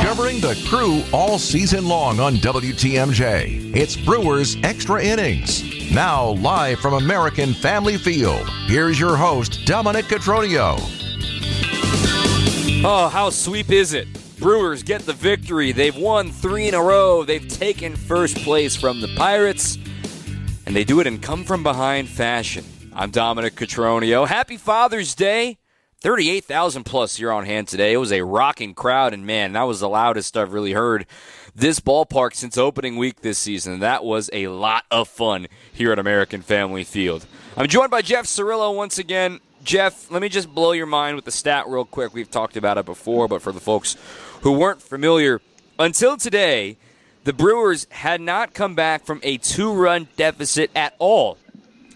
Covering the crew all season long on WTMJ. It's Brewers Extra Innings. Now, live from American Family Field, here's your host, Dominic Cotroneo. Oh, how sweep is it? Brewers get the victory. They've won three in a row. They've taken first place from the Pirates, and they do it in come from behind fashion. I'm Dominic Cotroneo. Happy Father's Day. 38,000 plus here on hand today. It was a rocking crowd, and man, that was the loudest I've really heard this ballpark since opening week this season. That was a lot of fun here at American Family Field. I'm joined by Jeff Cirillo once again. Jeff, let me just blow your mind with the stat real quick. We've talked about it before, but for the folks who weren't familiar, until today, the Brewers had not come back from a two run deficit at all.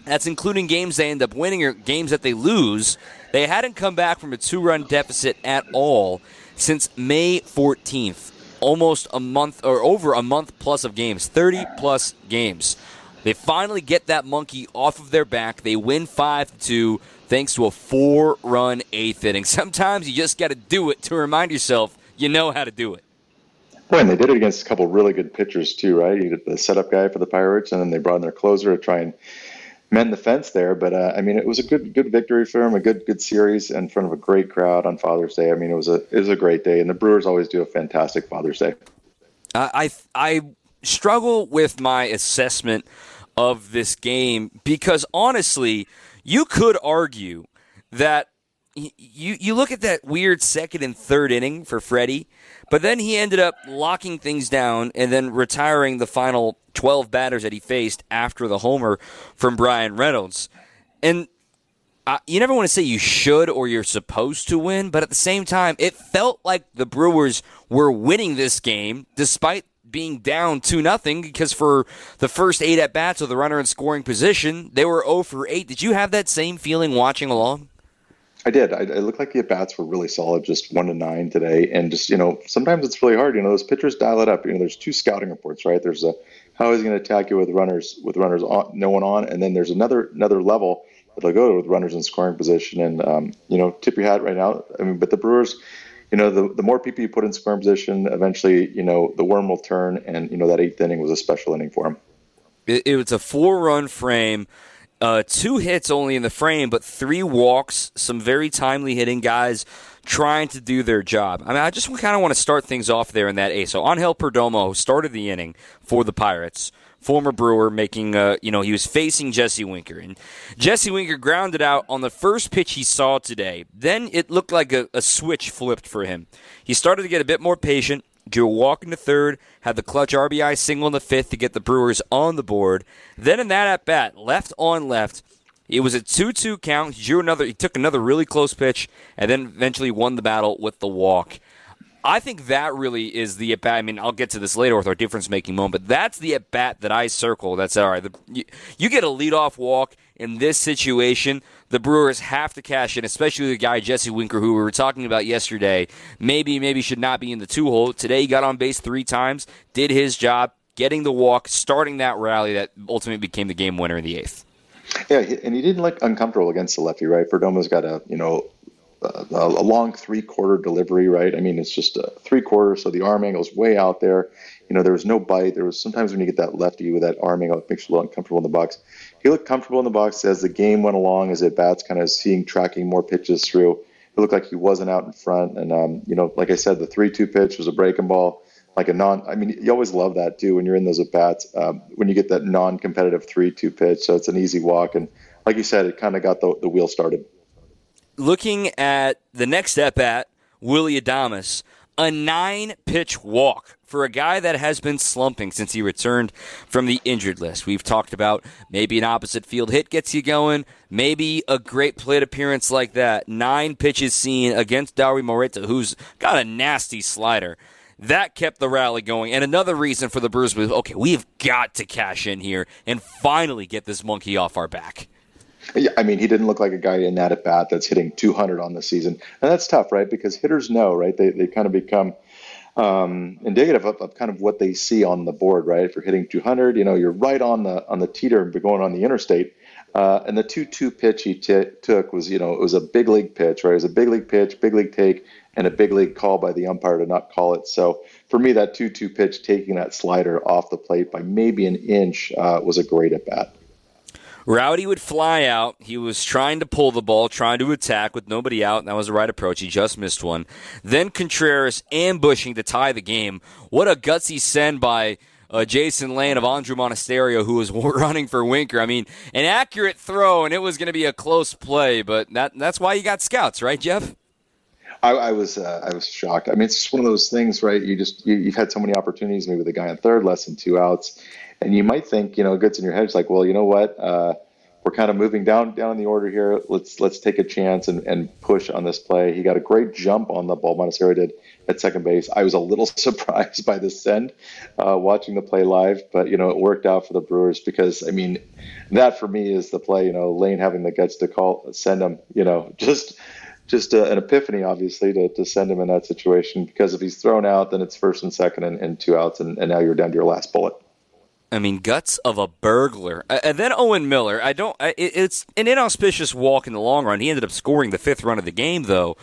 That's including games they end up winning or games that they lose. They hadn't come back from a two run deficit at all since May 14th. Almost a month or over a month plus of games, 30 plus games. They finally get that monkey off of their back. They win 5 2 thanks to a four run eighth inning. Sometimes you just got to do it to remind yourself you know how to do it. Well, and they did it against a couple really good pitchers too, right? You did the setup guy for the Pirates, and then they brought in their closer to try and mend the fence there. But uh, I mean, it was a good good victory for him, a good good series in front of a great crowd on Father's Day. I mean, it was a it was a great day, and the Brewers always do a fantastic Father's Day. I I struggle with my assessment of this game because honestly, you could argue that you you look at that weird second and third inning for Freddie, but then he ended up locking things down and then retiring the final 12 batters that he faced after the homer from Bryan Reynolds. And uh, you never want to say you should or you're supposed to win, but at the same time, it felt like the Brewers were winning this game despite being down 2 nothing because for the first 8 at bats with the runner in scoring position, they were 0 for 8. Did you have that same feeling watching along? I did. I, it looked like the at bats were really solid, just one to nine today. And just, you know, sometimes it's really hard. You know, those pitchers dial it up. You know, there's two scouting reports, right? There's a how is he going to attack you with runners with runners on, no one on, and then there's another another level that they'll go with runners in scoring position. And um, you know, tip your hat right now. I mean, but the Brewers, you know, the the more people you put in scoring position, eventually, you know, the worm will turn. And you know, that eighth inning was a special inning for him. It, it was a four run frame. Uh, two hits only in the frame, but three walks, some very timely hitting guys trying to do their job. I mean, I just kind of want to start things off there in that A. So Angel Perdomo started the inning for the Pirates. Former Brewer making, uh, you know, he was facing Jesse Winker. And Jesse Winker grounded out on the first pitch he saw today. Then it looked like a, a switch flipped for him. He started to get a bit more patient drew a walk in the third, had the clutch RBI single in the fifth to get the Brewers on the board. Then in that at bat, left on left, it was a 2 2 count. He drew another, he took another really close pitch, and then eventually won the battle with the walk. I think that really is the at bat. I mean, I'll get to this later with our difference making moment, but that's the at bat that I circle. That's all right. The, you, you, get a leadoff walk in this situation. The Brewers have to cash in, especially the guy Jesse Winker, who we were talking about yesterday. Maybe, maybe should not be in the two hole. Today he got on base three times, did his job, getting the walk, starting that rally that ultimately became the game winner in the eighth. Yeah, and he didn't look uncomfortable against the lefty, right? Perdomo's got a you know a, a long three quarter delivery, right? I mean, it's just a three quarter, so the arm angle is way out there. You know, there was no bite. There was sometimes when you get that lefty with that arm angle, it makes you a little uncomfortable in the box. He looked comfortable in the box as the game went along, as at bats, kind of seeing tracking more pitches through. It looked like he wasn't out in front, and um, you know, like I said, the three-two pitch was a breaking ball like a non. I mean, you always love that too when you're in those at bats um, when you get that non-competitive three-two pitch. So it's an easy walk, and like you said, it kind of got the, the wheel started. Looking at the next at bat, Willy Adames, a nine-pitch walk for a guy that has been slumping since he returned from the injured list. We've talked about maybe an opposite field hit gets you going, maybe a great plate appearance like that. Nine pitches seen against Dauri Moreta, who's got a nasty slider. That kept the rally going. And another reason for the Brewers was okay, we've got to cash in here and finally get this monkey off our back. Yeah, I mean, he didn't look like a guy in that at bat that's hitting 200 on the season. And that's tough, right? Because hitters know, right? They, they kind of become um, indicative of, of, kind of what they see on the board, right? If you're hitting 200, you know, you're right on the on the teeter and going on the interstate. Uh, and the two-two pitch he t- took was, you know, it was a big league pitch, right? It was a big league pitch, big league take, and a big league call by the umpire to not call it. So for me, that two-two pitch, taking that slider off the plate by maybe an inch, uh, was a great at bat. Rowdy would fly out. He was trying to pull the ball, trying to attack with nobody out, that was the right approach. He just missed one. Then Contreras ambushing to tie the game. What a gutsy send by uh, Jason Lane of Andruw Monasterio, who was running for Winker. I mean, an accurate throw, and it was going to be a close play, but that, that's why you got scouts, right, Jeff? I, I was uh, I was shocked. I mean, it's just one of those things, right? You just you, have had so many opportunities, maybe the guy on third, less than two outs, and you might think, you know, it gets in your head. It's like, well, you know what? Uh, we're kind of moving down down in the order here. Let's let's take a chance and, and push on this play. He got a great jump on the ball. Monasterio did at second base. I was a little surprised by the send, uh, watching the play live, but you know it worked out for the Brewers because I mean, that for me is the play. You know, Lane having the guts to call send him. You know, just just a, an epiphany, obviously, to, to send him in that situation because if he's thrown out, then it's first and second and, and two outs, and, and now you're down to your last bullet. I mean, guts of a burglar. And then Owen Miller. I don't. It's an inauspicious walk in the long run. He ended up scoring the fifth run of the game, though.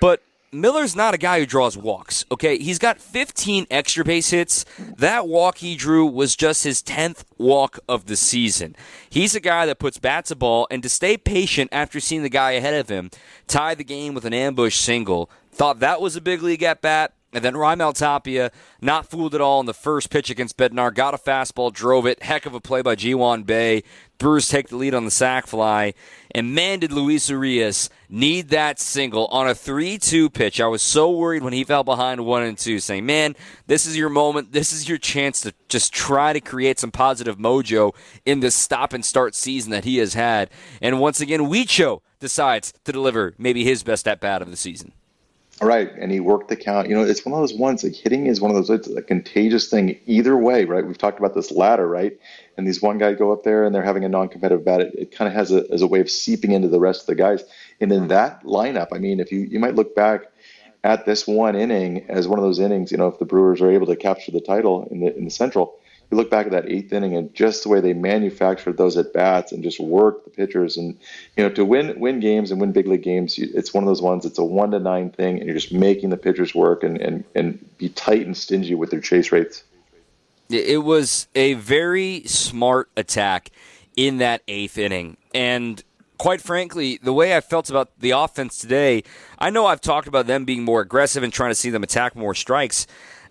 But Miller's not a guy who draws walks. Okay, he's got 15 extra base hits. That walk he drew was just his 10th walk of the season. He's a guy that puts bats a ball, and to stay patient after seeing the guy ahead of him tie the game with an ambush single. Thought that was a big league at bat. And then Raimel Tapia, not fooled at all in the first pitch against Bednar, got a fastball, drove it. Heck of a play by Ji-hwan Bae. Brewers take the lead on the sac fly. And man, did Luis Urias need that single on a 3 2 pitch. I was so worried when he fell behind 1 and 2, saying, man, this is your moment. This is your chance to just try to create some positive mojo in this stop and start season that he has had. And once again, Wicho decides to deliver maybe his best at bat of the season. Right, and he worked the count. You know, it's one of those ones. Like hitting is one of those. It's a contagious thing either way, right? We've talked about this ladder, right? And these one guy go up there and they're having a non-competitive bat. It, it kind of has a as a way of seeping into the rest of the guys. And in that lineup, I mean, if you you might look back at this one inning as one of those innings, you know, if the Brewers are able to capture the title in the in the Central, you look back at that eighth inning and just the way they manufactured those at bats and just worked the pitchers. And you know to win win games and win big league games it's one of those ones it's a one to nine thing and you're just making the pitchers work and and, and be tight and stingy with their chase rates. It was a very smart attack in that eighth inning. And quite frankly, the way I felt about the offense today, I know I've talked about them being more aggressive and trying to see them attack more strikes.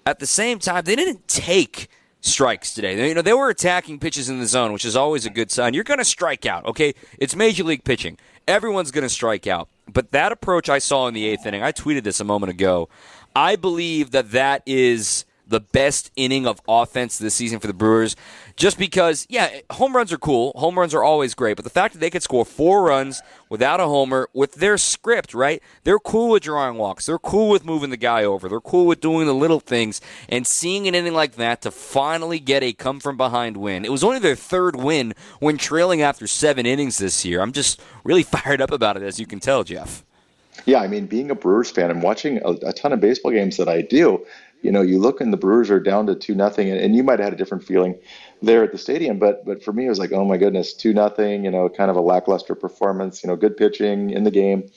At the same time, they didn't take strikes today. You know, they were attacking pitches in the zone, which is always a good sign. You're going to strike out, okay? It's major league pitching. Everyone's going to strike out. But that approach I saw in the eighth inning, I tweeted this a moment ago. I believe that that is the best inning of offense this season for the Brewers. Just because, yeah, home runs are cool. Home runs are always great. But the fact that they could score four runs without a homer with their script, right? They're cool with drawing walks. They're cool with moving the guy over. They're cool with doing the little things. And seeing an inning like that to finally get a come from behind win. It was only their third win when trailing after seven innings this year. I'm just really fired up about it, as you can tell, Jeff. Yeah, I mean, being a Brewers fan and watching a, a ton of baseball games that I do, you know, you look and the Brewers are down to two nothing, and, and you might have had a different feeling there at the stadium, but but for me it was like, oh my goodness, two nothing, you know, kind of a lackluster performance, you know, good pitching in the game.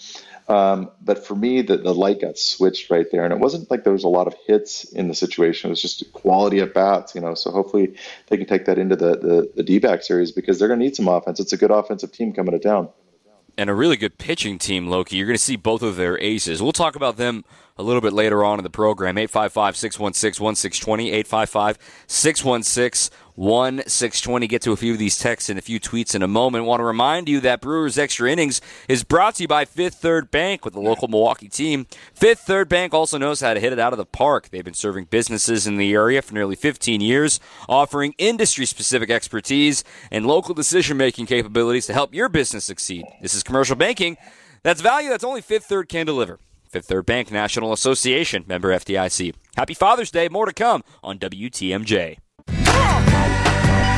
Um, but for me, the, the light got switched right there, and it wasn't like there was a lot of hits in the situation. It was just quality at bats, you know. So hopefully they can take that into the the, the D-back series because they're going to need some offense. It's a good offensive team coming to town and a really good pitching team, Loki. You're going to see both of their aces. We'll talk about them a little bit later on in the program. 855 616 1620, 855 616 1620. Get to a few of these texts and a few tweets in a moment. Want to remind you that Brewers Extra Innings is brought to you by Fifth Third Bank with the local Milwaukee team. Fifth Third Bank also knows how to hit it out of the park. They've been serving businesses in the area for nearly 15 years, offering industry specific expertise and local decision making capabilities to help your business succeed. This is commercial banking. That's value that's only Fifth Third can deliver. Fifth Third Bank National Association, member FDIC. Happy Father's Day. More to come on WTMJ.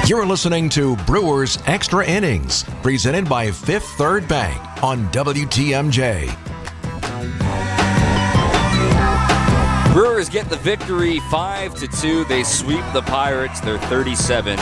You're listening to Brewers Extra Innings, presented by Fifth Third Bank on WTMJ. Brewers get the victory 5 to 2. They sweep the Pirates. They're 37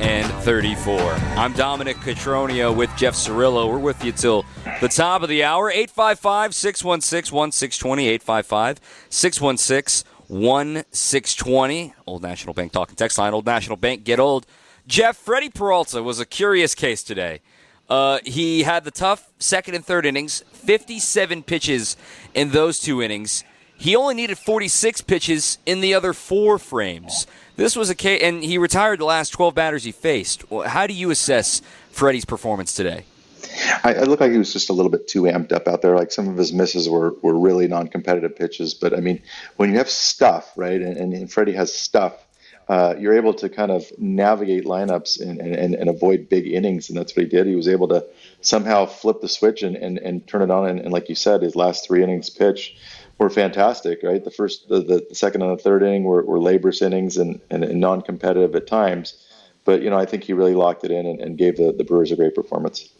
and 34. I'm Dominic Cotroneo with Jeff Cirillo. We're with you till the top of the hour. 855 616 1620. 855 616 1620. Old National Bank talking text line. Old National Bank, get old. Jeff, Freddie Peralta was a curious case today. Uh, he had the tough second and third innings, 57 pitches in those two innings. He only needed 46 pitches in the other four frames. This was a case, and he retired the last 12 batters he faced. How do you assess Freddie's performance today? I, I look like he was just a little bit too amped up out there. Like some of his misses were, were really non-competitive pitches. But I mean, when you have stuff, right, and, and Freddie has stuff, uh, you're able to kind of navigate lineups and, and, and, avoid big innings, and that's what he did. He was able to somehow flip the switch and, and, and turn it on. And, and like you said, his last three innings pitch were fantastic, right? The first, the, the second, and the third inning were, were laborious innings and, and, and non-competitive at times. But you know, I think he really locked it in and, and gave the, the Brewers a great performance.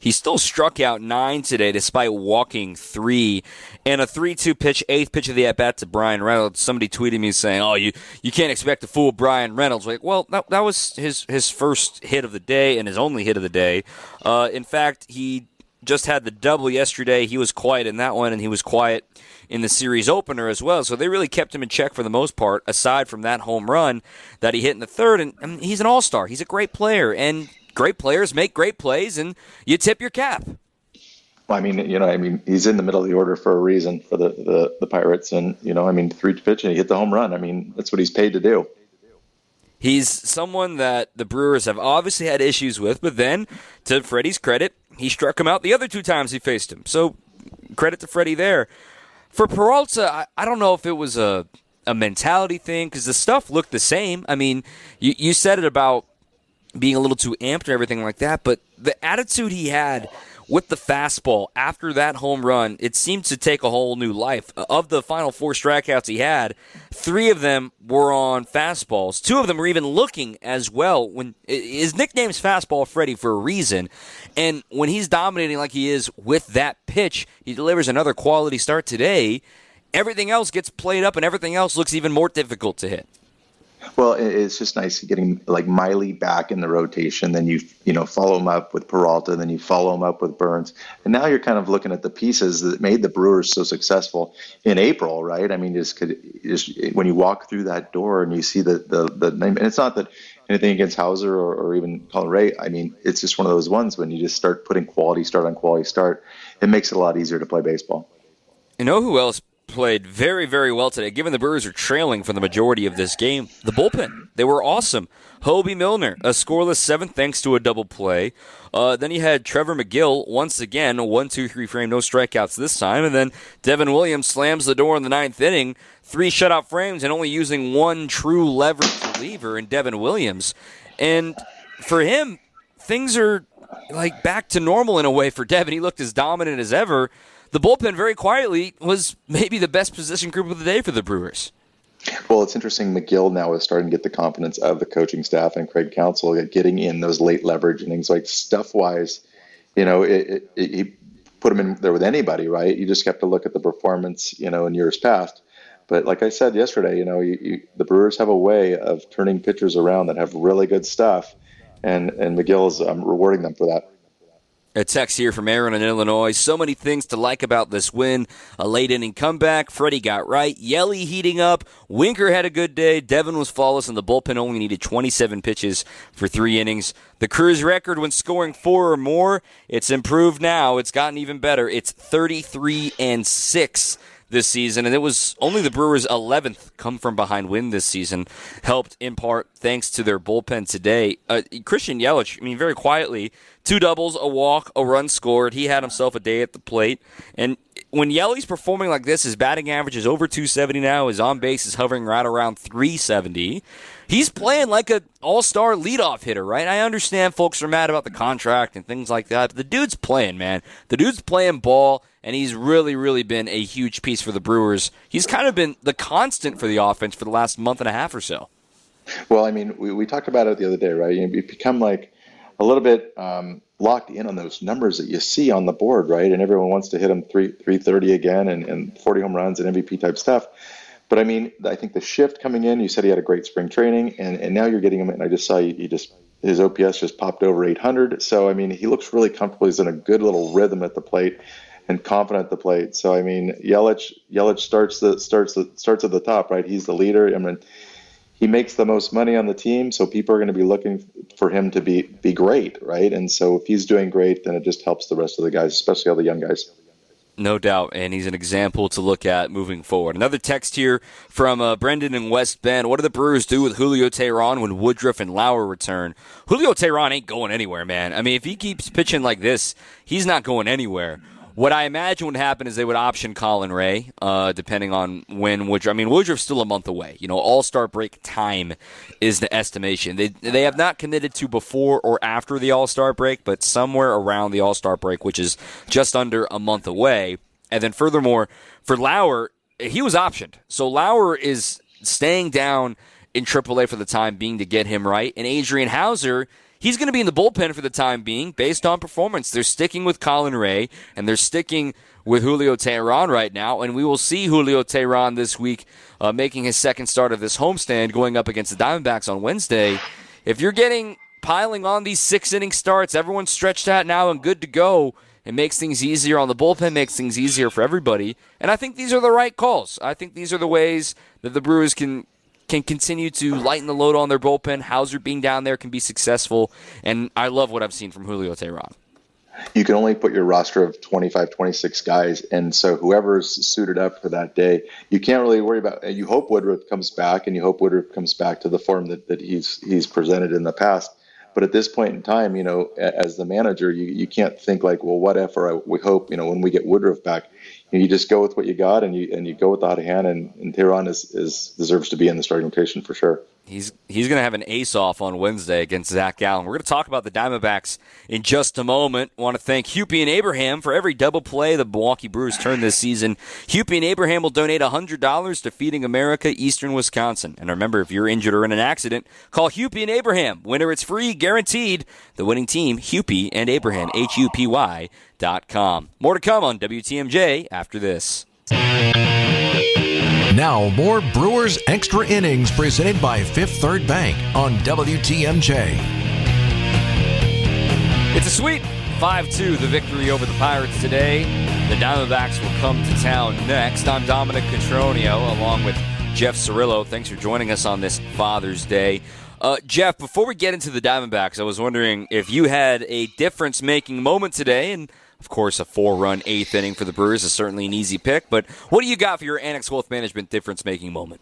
He still struck out nine today despite walking three. And a 3 2 pitch, eighth pitch of the at bat to Bryan Reynolds. Somebody tweeted me saying, Oh, you, you can't expect to fool Bryan Reynolds. Like, well, that, that was his, his first hit of the day and his only hit of the day. Uh, in fact, he just had the double yesterday. He was quiet in that one, and he was quiet in the series opener as well. So they really kept him in check for the most part, aside from that home run that he hit in the third. And, and he's an all star. He's a great player. And great players make great plays, and you tip your cap. Well, I mean, you know, I mean, he's in the middle of the order for a reason for the, the, the Pirates, and you know, I mean, three pitch and he hit the home run. I mean, that's what he's paid to do. He's someone that the Brewers have obviously had issues with, but then, to Freddie's credit, he struck him out the other two times he faced him. So, credit to Freddie there. For Peralta, I, I don't know if it was a a mentality thing because the stuff looked the same. I mean, you, you said it about being a little too amped and everything like that. But the attitude he had with the fastball after that home run, it seemed to take a whole new life. Of the final four strikeouts he had, three of them were on fastballs. Two of them were even looking as well. When his nickname's Fastball Freddy for a reason, and when he's dominating like he is with that pitch, he delivers another quality start today. Everything else gets played up, and everything else looks even more difficult to hit. Well, it's just nice getting like Miley back in the rotation. Then you you know follow him up with Peralta, then you follow him up with Burnes, and now you're kind of looking at the pieces that made the Brewers so successful in April, right? I mean, just could just when you walk through that door and you see the the, the name, and it's not that anything against Houser or, or even Colin Rea. I mean, it's just one of those ones when you just start putting quality start on quality start, it makes it a lot easier to play baseball. You know who else played very, very well today. Given the Brewers are trailing for the majority of this game, the bullpen they were awesome. Hoby Milner, a scoreless seventh thanks to a double play. Uh, then he had Trevor Megill once again, one, two, three frame, no strikeouts this time, and then Devin Williams slams the door in the ninth inning, three shutout frames, and only using one true leverage reliever in Devin Williams. And for him, things are like back to normal in a way for Devin. He looked as dominant as ever the bullpen very quietly was maybe the best position group of the day for the Brewers. Well, it's interesting. Megill now is starting to get the confidence of the coaching staff and Craig Counsell getting in those late leverage innings, like stuff wise. You know, it, it, he put him in there with anybody, right? You just have to look at the performance, you know, in years past. But like I said yesterday, you know, you, you, the Brewers have a way of turning pitchers around that have really good stuff, and and Megill is um, rewarding them for that. A text here from Aaron in Illinois. So many things to like about this win. A late inning comeback. Freddie got right. Yelly heating up. Winker had a good day. Devin was flawless, and the bullpen only needed 27 pitches for three innings. The Crew's record when scoring four or more, it's improved now. It's gotten even better. It's 33 and 6 this season, and it was only the Brewers' 11th come from behind win this season, helped in part thanks to their bullpen today. Uh, Christian Yelich, I mean, very quietly, two doubles, a walk, a run scored. He had himself a day at the plate, and when Yelly's performing like this, his batting average is over 270 now. His on base is hovering right around 370 he's playing like an all-star leadoff hitter, right? I understand folks are mad about the contract and things like that, but the dude's playing, man. The dude's playing ball, and he's really, really been a huge piece for the Brewers. He's kind of been the constant for the offense for the last month and a half or so. Well, I mean, we, we talked about it the other day, right? You become like a little bit um, locked in on those numbers that you see on the board, right? And everyone wants to hit them three, 330 again and, and 40 home runs and MVP type stuff. But I mean, I think the shift coming in, you said he had a great spring training, and, and now you're getting him, and I just saw you just his OPS just popped over 800. So I mean, he looks really comfortable. He's in a good little rhythm at the plate and confident at the plate. So I mean, Yelich Yelich starts the starts the starts at the top, right? He's the leader. I mean, he makes the most money on the team, so people are going to be looking for him to be be great, right? And so if he's doing great, then it just helps the rest of the guys, especially all the young guys. No doubt, and he's an example to look at moving forward. Another text here from uh, Brendan in West Bend. What do the Brewers do with Julio Teheran when Woodruff and Lauer return? Julio Teheran ain't going anywhere, man. I mean, if he keeps pitching like this, he's not going anywhere. What I imagine would happen is they would option Colin Rea, uh, depending on when Woodruff. I mean, Woodruff's still a month away. You know, All Star break time is the estimation. They they have not committed to before or after the All Star break, but somewhere around the All Star break, which is just under a month away. And then furthermore, for Lauer, he was optioned, so Lauer is staying down in AAA for the time being to get him right, and Adrian Houser He's going to be in the bullpen for the time being based on performance. They're sticking with Colin Rea and they're sticking with Julio Teheran right now, and we will see Julio Teheran this week uh, making his second start of this homestand going up against the Diamondbacks on Wednesday. If you're getting piling on these six inning starts, everyone's stretched out now and good to go. It makes things easier on the bullpen, makes things easier for everybody. And I think these are the right calls. I think these are the ways that the Brewers can can continue to lighten the load on their bullpen. Houser being down there can be successful, and I love what I've seen from Julio Teheran. You can only put your roster of 25, 26 guys, and so whoever's suited up for that day, you can't really worry about. You hope Woodruff comes back, and you hope Woodruff comes back to the form that, that he's he's presented in the past. But at this point in time, you know, as the manager, you, you can't think like, well, what if, or we hope, you know, when we get Woodruff back, you just go with what you got and you and you go with the hot hand and, and Teheran is, is deserves to be in the starting rotation for sure. He's he's going to have an ace off on Wednesday against Zac Gallen. We're going to talk about the Diamondbacks in just a moment. Want to thank Hupy and Abraham for every double play the Milwaukee Brewers turned this season. Hupy and Abraham will donate $100 to Feeding America, Eastern Wisconsin. And remember, if you're injured or in an accident, call Hupy and Abraham. Winner, it's free, guaranteed. The winning team, Hupy and Abraham, H-U-P-Y dot com. More to come on WTMJ after this. Now, more Brewers Extra Innings presented by Fifth Third Bank on WTMJ. It's a sweet 5 2, the victory over the Pirates today. The Diamondbacks will come to town next. I'm Dominic Cotroneo along with Jeff Cirillo. Thanks for joining us on this Father's Day. Uh, Jeff, before we get into the Diamondbacks, I was wondering if you had a difference making moment today and of course, a four run eighth inning for the Brewers is certainly an easy pick. But what do you got for your Annex Wealth Management difference making moment?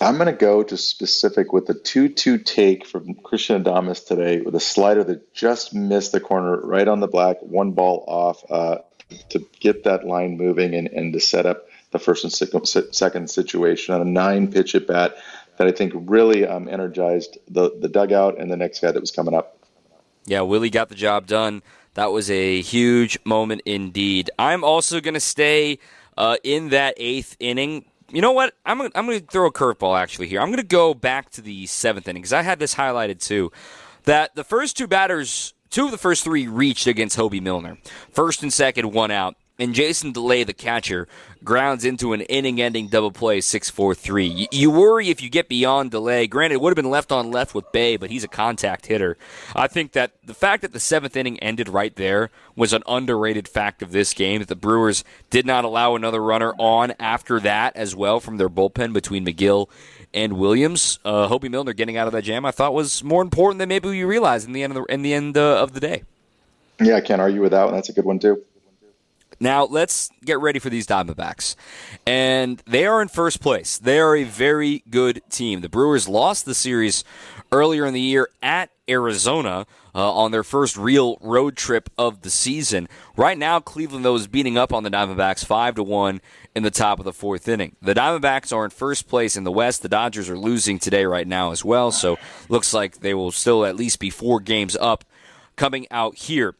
I'm going to go to specific with the 2 2 take from Christian Adames today with a slider that just missed the corner right on the black, one ball off uh, to get that line moving and, and to set up the first and second situation on a nine pitch at bat that I think really um, energized the, the dugout and the next guy that was coming up. Yeah, Willie got the job done. That was a huge moment indeed. I'm also going to stay uh, in that eighth inning. You know what? I'm gonna, I'm going to throw a curveball actually here. I'm going to go back to the seventh inning because I had this highlighted too. That the first two batters, two of the first three reached against Hoby Milner. First and second, one out and Jason Delay, the catcher, grounds into an inning-ending double play, 6-4-3. You, worry if you get beyond Delay. Granted, it would have been left on left with Bae, but he's a contact hitter. I think that the fact that the seventh inning ended right there was an underrated fact of this game. That the Brewers did not allow another runner on after that as well from their bullpen between Megill and Williams. Uh, Hoby Milner getting out of that jam, I thought was more important than maybe we realized in the end of the, in the end uh, of the day. Yeah, I can't argue with that one. That's a good one too. Now, let's get ready for these Diamondbacks. And they are in first place. They are a very good team. The Brewers lost the series earlier in the year at Arizona uh, on their first real road trip of the season. Right now, Cleveland, though, is beating up on the Diamondbacks 5 to 1 in the top of the fourth inning. The Diamondbacks are in first place in the West. The Dodgers are losing today, right now, as well. So, looks like they will still at least be four games up coming out here.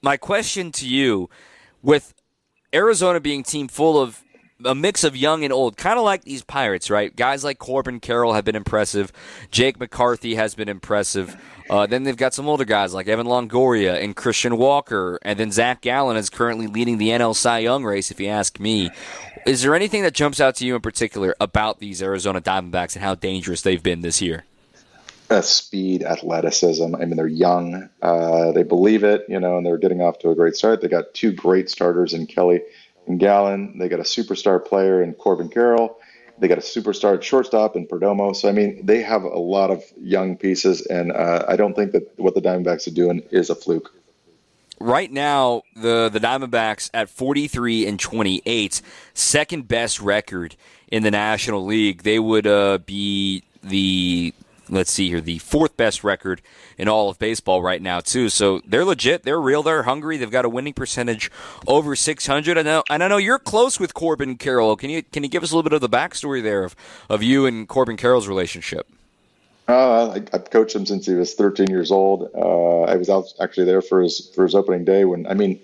My question to you with Arizona being team full of a mix of young and old, kind of like these Pirates, right? Guys like Corbin Carroll have been impressive. Jake McCarthy has been impressive. Uh, then they've got some older guys like Evan Longoria and Christian Walker, and then Zac Gallen is currently leading the NL Cy Young race. If you ask me, is there anything that jumps out to you in particular about these Arizona Diamondbacks and how dangerous they've been this year? Uh, speed, athleticism. I mean, they're young. Uh, they believe it, you know, and they're getting off to a great start. They got two great starters in Kelly and Gallen. They got a superstar player in Corbin Carroll. They got a superstar shortstop in Perdomo. So, I mean, they have a lot of young pieces, and uh, I don't think that what the Diamondbacks are doing is a fluke. Right now, the, the Diamondbacks at 43 and 28, second best record in the National League. They would uh, be the let's see here, the fourth best record in all of baseball right now, too. So they're legit. They're real. They're hungry. They've got a winning percentage over 600. I know, and I know you're close with Corbin Carroll. Can you can you give us a little bit of the backstory there of, of you and Corbin Carroll's relationship? Uh, I, have coached him since he was 13 years old. Uh, I was out actually there for his for his opening day when I mean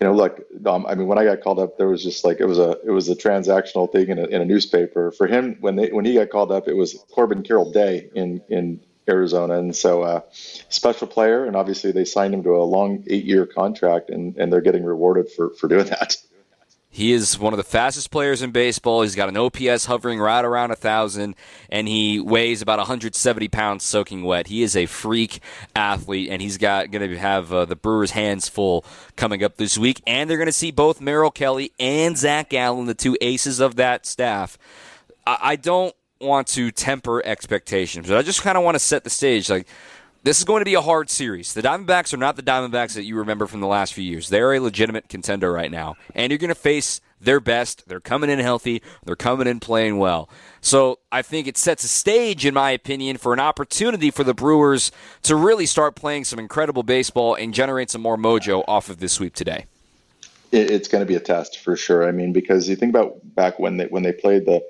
you know, look, um, I mean, when I got called up, there was just like it was a it was a transactional thing in a, in a newspaper. For him, when they when he got called up, it was Corbin Carroll Day in in Arizona, and so uh, special player, and obviously they signed him to a long eight year contract, and and they're getting rewarded for for doing that. He is one of the fastest players in baseball. He's got an OPS hovering right around a thousand, and he weighs about 170 pounds soaking wet. He is a freak athlete, and he's got going to have uh, the Brewers' hands full coming up this week. And they're going to see both Merrill Kelly and Zac Gallen, the two aces of that staff. I, I don't want to temper expectations, but I just kind of want to set the stage. Like this is going to be a hard series. The Diamondbacks are not the Diamondbacks that you remember from the last few years. They're a legitimate contender right now. And you're going to face their best. They're coming in healthy. They're coming in playing well. So I think it sets a stage, in my opinion, for an opportunity for the Brewers to really start playing some incredible baseball and generate some more mojo off of this sweep today. It's going to be a test for sure. I mean, because you think about back when they when they played the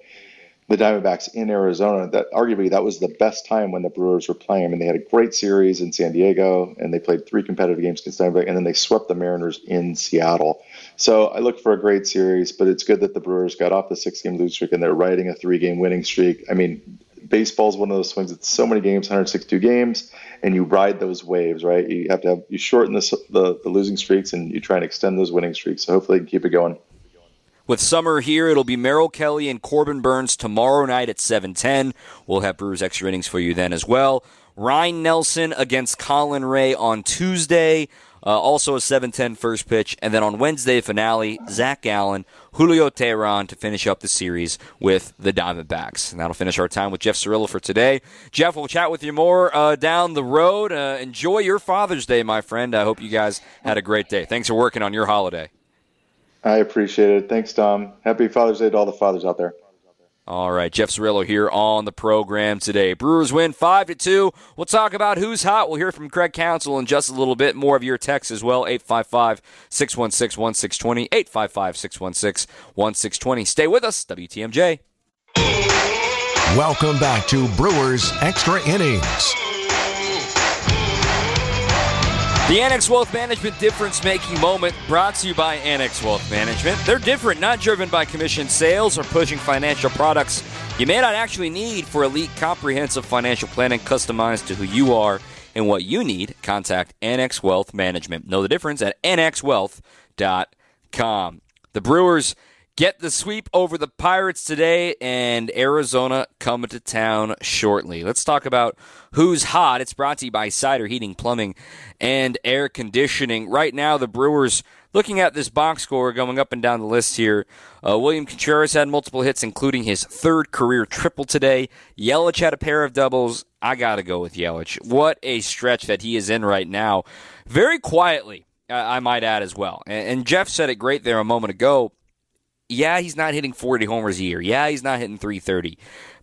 the Diamondbacks in Arizona, that arguably that was the best time when the Brewers were playing. I mean, they had a great series in San Diego, and they played three competitive games against Diamondback, and then they swept the Mariners in Seattle. So I look for a great series, but it's good that the Brewers got off the six-game losing streak and they're riding a three-game winning streak. I mean, baseball is one of those swings. It's so many games, 162 games, and you ride those waves, right? You have to have you shorten the the, the losing streaks and you try and extend those winning streaks. So hopefully, you can keep it going. With summer here, it'll be Merrill Kelly and Corbin Burnes tomorrow night at 7:10. We'll have Brewers extra innings for you then as well. Ryan Nelson against Colin Rea on Tuesday. Uh, also a 7:10 first pitch, and then on Wednesday finale, Zac Gallen, Julio Teheran to finish up the series with the Diamondbacks. And that'll finish our time with Jeff Cirillo for today. Jeff, we'll chat with you more uh, down the road. Uh, enjoy your Father's Day, my friend. I hope you guys had a great day. Thanks for working on your holiday. I appreciate it. Thanks, Tom. Happy Father's Day to all the fathers out there. All right, Jeff Cirillo here on the program today. Brewers win five to two. We'll talk about who's hot. We'll hear from Craig Counsell in just a little bit. More of your texts as well. 855-616-1620. 855-616-1620. Stay with us. WTMJ. Welcome back to Brewers Extra Innings. The Annex Wealth Management difference making moment brought to you by Annex Wealth Management. They're different, not driven by commission sales or pushing financial products you may not actually need for elite comprehensive financial planning customized to who you are and what you need. Contact Annex Wealth Management. Know the difference at annexwealth.com. The Brewers get the sweep over the Pirates today, and Arizona coming to town shortly. Let's talk about who's hot. It's brought to you by Seider Heating, Plumbing, and Air Conditioning. Right now, the Brewers. Looking at this box score going up and down the list here, uh, William Contreras had multiple hits, including his third career triple today. Yelich had a pair of doubles. I got to go with Yelich. What a stretch that he is in right now. Very quietly, uh, I might add as well. And, and Jeff said it great there a moment ago yeah, he's not hitting 40 homers a year. Yeah, he's not hitting 330.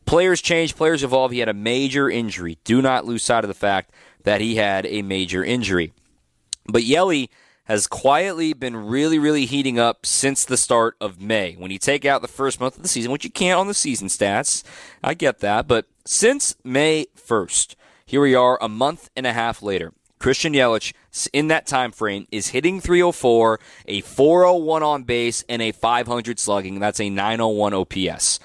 Players change, players evolve. He had a major injury. Do not lose sight of the fact that he had a major injury. But Yelly has quietly been really, really heating up since the start of May. When you take out the first month of the season, which you can't on the season stats, I get that. But since May 1st, here we are a month and a half later. Christian Yelich in that time frame is hitting 304, a 401 on base, and a 500 slugging. That's a 901 OPS.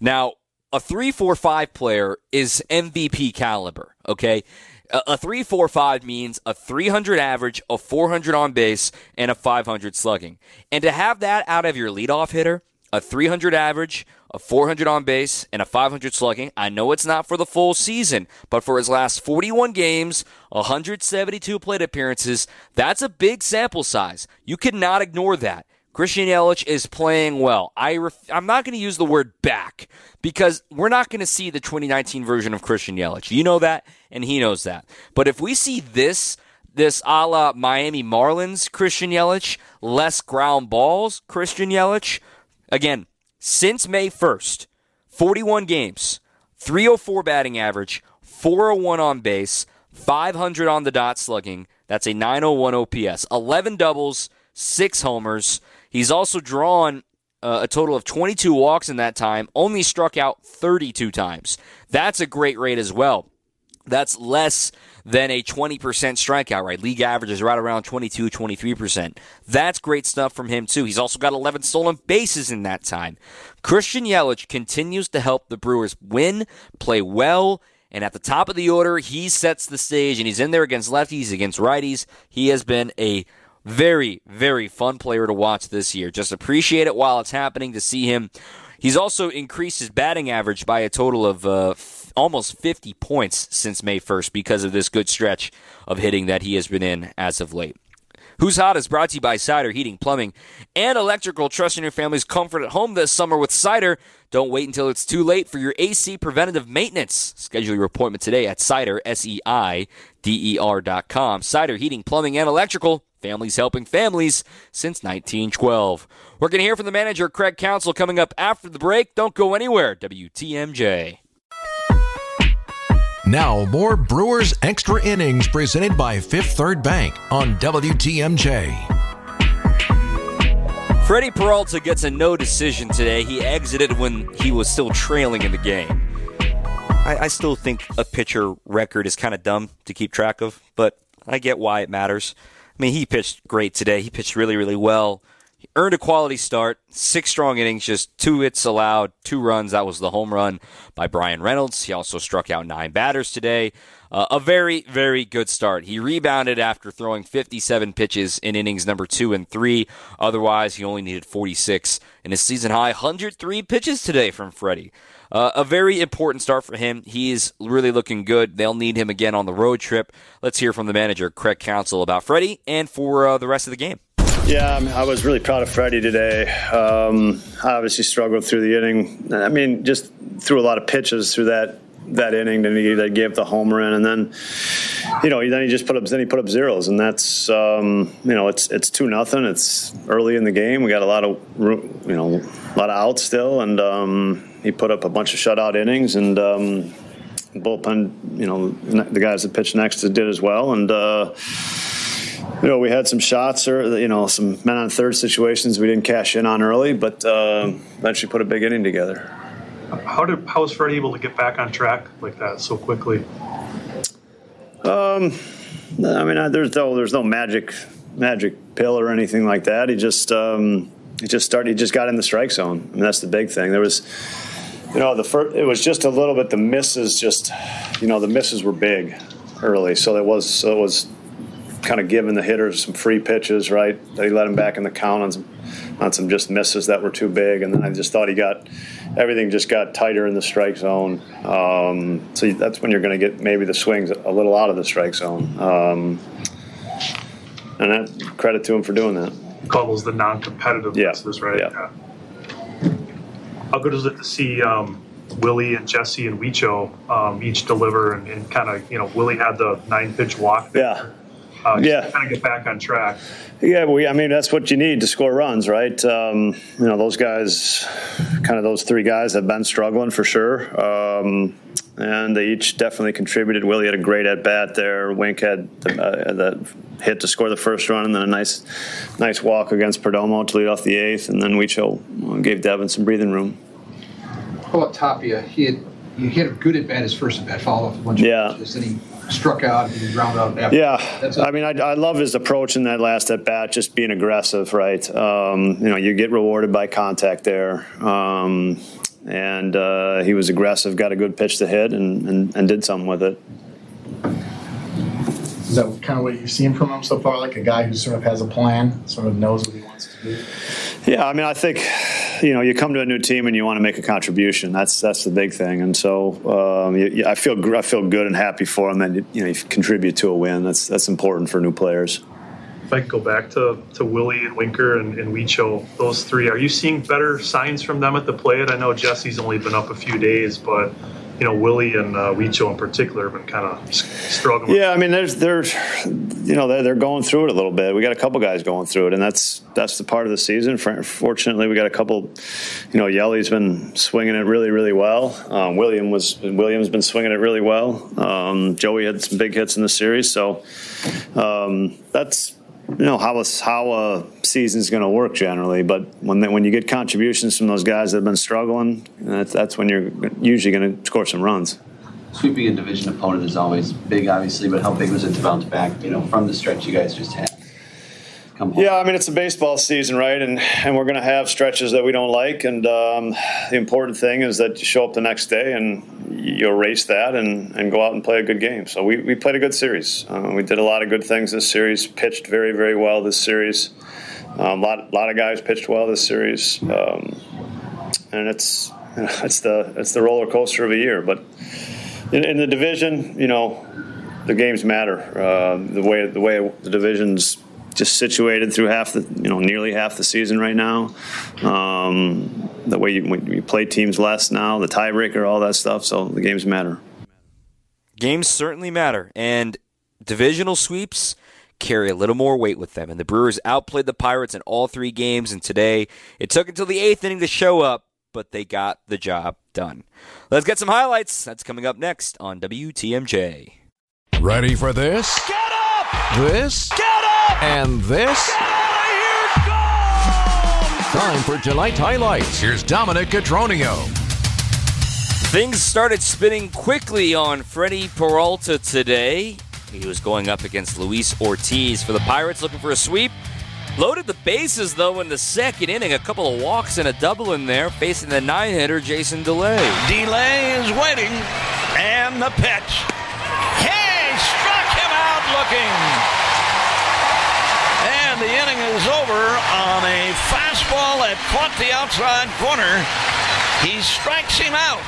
Now, a 345 player is MVP caliber, okay? A 345 means a 300 average, a 400 on base, and a 500 slugging. And to have that out of your leadoff hitter, a 300 average, a 400 on base, and a 500 slugging. I know it's not for the full season, but for his last 41 games, 172 plate appearances, that's a big sample size. You cannot ignore that. Christian Yelich is playing well. I ref- I'm not going to use the word back because we're not going to see the 2019 version of Christian Yelich. You know that, and he knows that. But if we see this, this a la Miami Marlins Christian Yelich, less ground balls Christian Yelich, again, since May 1st, 41 games, 304 batting average, 401 on base, 500 on the dot slugging. That's a 901 OPS, 11 doubles, 6 homers. He's also drawn uh, a total of 22 walks in that time, only struck out 32 times. That's a great rate as well. That's less than a 20% strikeout rate. League average is right around 22, 23%. That's great stuff from him, too. He's also got 11 stolen bases in that time. Christian Yelich continues to help the Brewers win, play well, and at the top of the order, he sets the stage and he's in there against lefties, against righties. He has been a very, very fun player to watch this year. Just appreciate it while it's happening to see him. He's also increased his batting average by a total of uh, almost 50 points since May 1st because of this good stretch of hitting that he has been in as of late. Who's Hot is brought to you by Seider Heating, Plumbing, and Electrical. Trust in your family's comfort at home this summer with Seider. Don't wait until it's too late for your AC preventative maintenance. Schedule your appointment today at Seider, S-E-I-D-E-R dot com. Seider Heating, Plumbing, and Electrical. Families helping families since 1912. We're going to hear from the manager, Craig Counsell, coming up after the break. Don't go anywhere. WTMJ. Now, more Brewers Extra Innings presented by Fifth Third Bank on WTMJ. Freddie Peralta gets a no decision today. He exited when he was still trailing in the game. I, I still think a pitcher record is kind of dumb to keep track of, but I get why it matters. I mean, he pitched great today. He pitched really, really well earned a quality start, six strong innings, just two hits allowed, two runs. That was the home run by Bryan Reynolds. He also struck out nine batters today. Uh, a very, very good start. He rebounded after throwing 57 pitches in innings number two and three. Otherwise, he only needed 46 in his season high 103 pitches today from Freddie. Uh, a very important start for him. He's really looking good. They'll need him again on the road trip. Let's hear from the manager, Craig Counsell, about Freddie and for uh, the rest of the game. Yeah, I, was really proud of Freddie today. Um, I obviously struggled through the inning. I mean, just threw a lot of pitches through that that inning. Then he that gave the homer in, and then you know then he just put up then he put up zeros, and that's um, you know it's it's two nothing. It's early in the game. We got a lot of you know a lot of outs still, and um, he put up a bunch of shutout innings, and um, bullpen you know the guys that pitched next did as well, and. Uh, you know, we had some shots or you know some men on third situations we didn't cash in on early, but uh, eventually put a big inning together. How did how was Freddie able to get back on track like that so quickly? Um, I mean, there's no there's no magic magic pill or anything like that. He just um, he just started. He just got in the strike zone. I mean, that's the big thing. There was. You know, the first, it was just a little bit. The misses, just you know, the misses were big early, so it was so it was kind of giving the hitters some free pitches, right? They let him back in the count on some, on some just misses that were too big, and then I just thought he got everything just got tighter in the strike zone. Um, so that's when you're going to get maybe the swings a little out of the strike zone, um, and that credit to him for doing that. Cobbles the non-competitive yeah. misses, right? Yeah. yeah. How good is it to see? Um, Willie and Jesse and Wicho um, each deliver and, and kind of, you know, Willie had the nine pitch walk. There. Yeah uh, yeah. kind of get back on track. Yeah, we. I mean, that's what you need to score runs, right? Um, you know, those guys, kind of those three guys, have been struggling for sure, um, and they each definitely contributed. Willie had a great at bat there. Wink had the, uh, the, hit to score the first run, and then a nice, nice walk against Perdomo to lead off the eighth, and then Wicho gave Devin some breathing room. How about Tapia? He had he had a good at bat his first at bat, followed off a bunch yeah. of pitches, and he struck out and ground out. After. Yeah, I mean, I, I, love his approach in that last at bat, just being aggressive. Right, um, you know, you get rewarded by contact there, um, and uh, he was aggressive, got a good pitch to hit, and, and, and did something with it. Is that kind of what you've seen from him so far? Like a guy who sort of has a plan, sort of knows what he wants to do. Yeah, I mean, I think you know, you come to a new team and you want to make a contribution. That's that's the big thing. And so um, you, I feel I feel good and happy for them that you know you contribute to a win. That's that's important for new players. If I could go back to, to Willie and Winker and, and Wicho, those three, are you seeing better signs from them at the plate? I know Jesse's only been up a few days, but you know Willie and uh, Wicho in particular have been kind of struggling. Yeah, I mean, there's there's you know they're, they're going through it a little bit. We got a couple guys going through it, and that's that's the part of the season. Fortunately, we got a couple. You know, Yelly's been swinging it really really well. Um, William was William's been swinging it really well. Um, Joey had some big hits in the series, so um, that's you know how a, how a season's going to work generally. But when they, when you get contributions from those guys that have been struggling, that's, that's when you're usually going to score some runs. Sweeping a division opponent is always big, obviously, but how big was it to bounce back? You know, from the stretch you guys just had come home. Yeah, I mean it's a baseball season, right? And and we're going to have stretches that we don't like, and um, the important thing is that you show up the next day and you erase that and, and go out and play a good game. So we, we played a good series. Uh, we did a lot of good things this series. Pitched very very well this series. A um, lot lot of guys pitched well this series, um, and it's it's the it's the roller coaster of a year. But in, in the division, you know, the games matter. Uh, the way the way the divisions just situated through half the, you know, nearly half the season right now. Um, the way you, you play teams less now, the tiebreaker, all that stuff. So the games matter. Games certainly matter, and divisional sweeps carry a little more weight with them. And the Brewers outplayed the Pirates in all three games, and today it took until the eighth inning to show up, but they got the job done. Let's get some highlights. That's coming up next on WTMJ. Ready for this? Get up! This? Get up! And this? Time for tonight's highlights. Here's Dominic Cotroneo. Things started spinning quickly on Freddie Peralta today. He was going up against Luis Ortiz for the Pirates, looking for a sweep. Loaded the bases, though, in the second inning. A couple of walks and a double in there, facing the nine hitter, Jason DeLay. DeLay is waiting, and the pitch. He struck him out looking and the inning is over on a fastball that caught the outside corner. He strikes him out.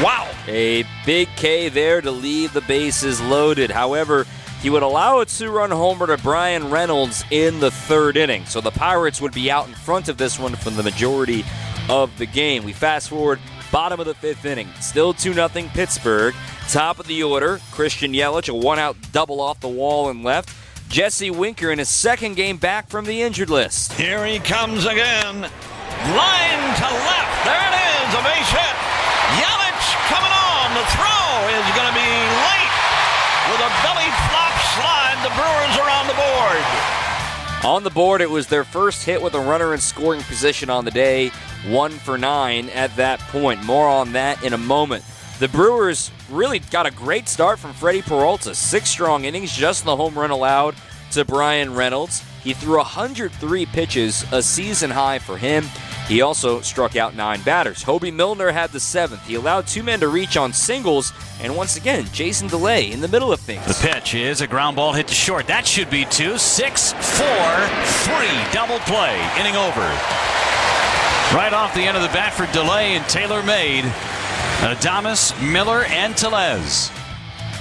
Wow. A big K there to leave the bases loaded. However, he would allow a two run homer to Bryan Reynolds in the third inning. So the Pirates would be out in front of this one for the majority of the game. We fast forward, bottom of the fifth inning. Still 2 0 Pittsburgh. Top of the order, Christian Yelich, a one out double off the wall and left. Jesse Winker in his second game back from the injured list. Here he comes again. Line to left. There it is, a base hit. Yelich coming on. The throw is going to be late. With a belly flop slide, the Brewers are on the board. On the board, it was their first hit with a runner in scoring position on the day, one for nine at that point. More on that in a moment. The Brewers really got a great start from Freddie Peralta. Six strong innings, just the home run allowed to Bryan Reynolds. He threw 103 pitches, a season high for him. He also struck out nine batters. Hoby Milner had the seventh. He allowed two men to reach on singles, and once again, Jason DeLay in the middle of things. The pitch is a ground ball hit to short. That should be two. Six, four, three. Double play. Inning over. Right off the end of the bat for DeLay and Taylor made. Adames, Miller, and Tellez.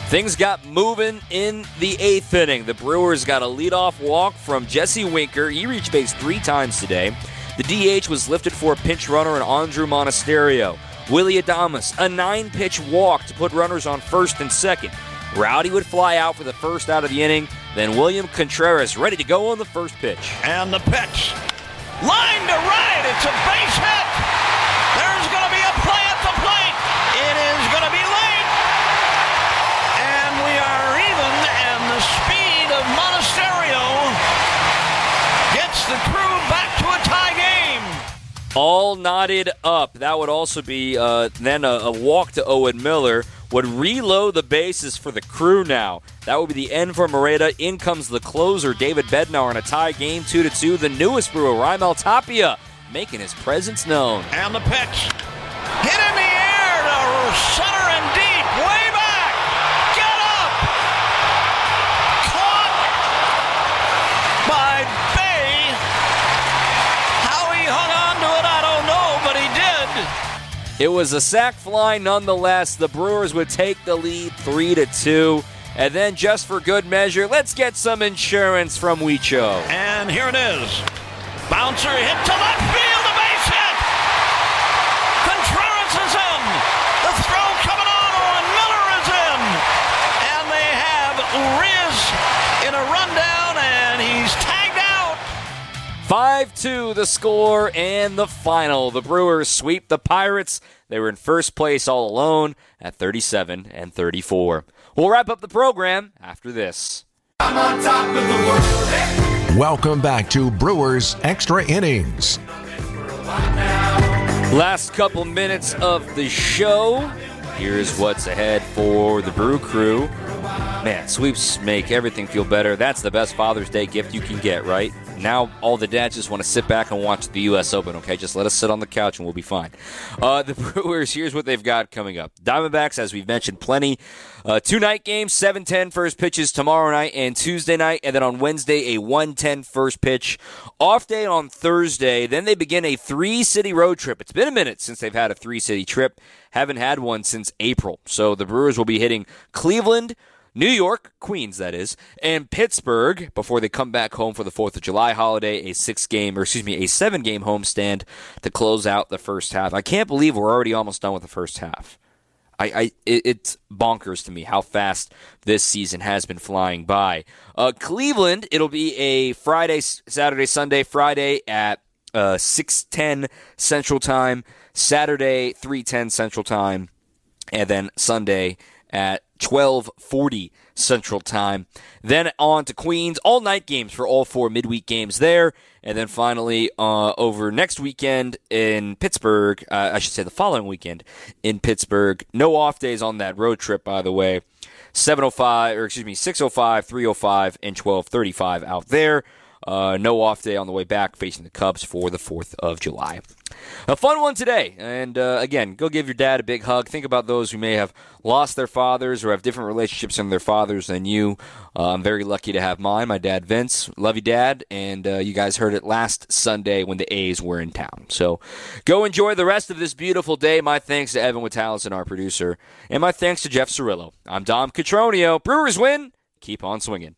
Things got moving in the eighth inning. The Brewers got a leadoff walk from Jesse Winker. He reached base three times today. The DH was lifted for a pinch runner and Andruw Monasterio. Willy Adames, a nine pitch walk to put runners on first and second. Rowdy would fly out for the first out of the inning. Then William Contreras ready to go on the first pitch. And the pitch. Line to right. It's a base hit. All knotted up. That would also be uh, then a, a walk to Owen Miller. Would reload the bases for the crew now. That would be the end for Moreta. In comes the closer, David Bednar, in a tie game 2 to 2. The newest brewer, Raimel Tapia, making his presence known. And the pitch. Hit in the air to center It was a sac fly nonetheless. The Brewers would take the lead 3 to 2. And then, just for good measure, let's get some insurance from Wicho. And here it is. Bouncer hit to left field, 5 2 the score and the final. The Brewers sweep the Pirates. They were in first place all alone at 37 and 34. We'll wrap up the program after this. Welcome back to Brewers Extra Innings. Last couple minutes of the show. Here's what's ahead for the Brew Crew. Man, sweeps make everything feel better. That's the best Father's Day gift you can get, right? Now all the dads just want to sit back and watch the U.S. Open. Okay, just let us sit on the couch and we'll be fine. Uh, the Brewers. Here's what they've got coming up. Diamondbacks, as we've mentioned, plenty. Uh, two night games, 7-10 first pitches tomorrow night and Tuesday night, and then on Wednesday a 1-10 first pitch. Off day on Thursday. Then they begin a three city road trip. It's been a minute since they've had a three city trip. Haven't had one since April. So the Brewers will be hitting Cleveland. New York, Queens, that is, and Pittsburgh before they come back home for the 4th of July holiday, a six game, or excuse me, a seven game homestand to close out the first half. I can't believe we're already almost done with the first half. I, I it, it's bonkers to me how fast this season has been flying by. Uh, Cleveland, it'll be a Friday, Saturday, Sunday, Friday at uh, 6:10 Central Time, Saturday 3:10 Central Time, and then Sunday at 12:40 Central Time. Then on to Queens, all night games for all four midweek games there, and then finally uh, over next weekend in Pittsburgh. Uh, I should say the following weekend in Pittsburgh. No off days on that road trip, by the way. 705 or excuse me 605 305 and 1235 out there uh, no off day on the way back facing the cubs for the 4th of july a fun one today. And uh, again, go give your dad a big hug. Think about those who may have lost their fathers or have different relationships with their fathers than you. Uh, I'm very lucky to have mine. My dad, Vince. Love you, Dad. And uh, you guys heard it last Sunday when the A's were in town. So go enjoy the rest of this beautiful day. My thanks to Evan Witalison, our producer. And my thanks to Jeff Cirillo. I'm Dom Cotroneo. Brewers win. Keep on swinging.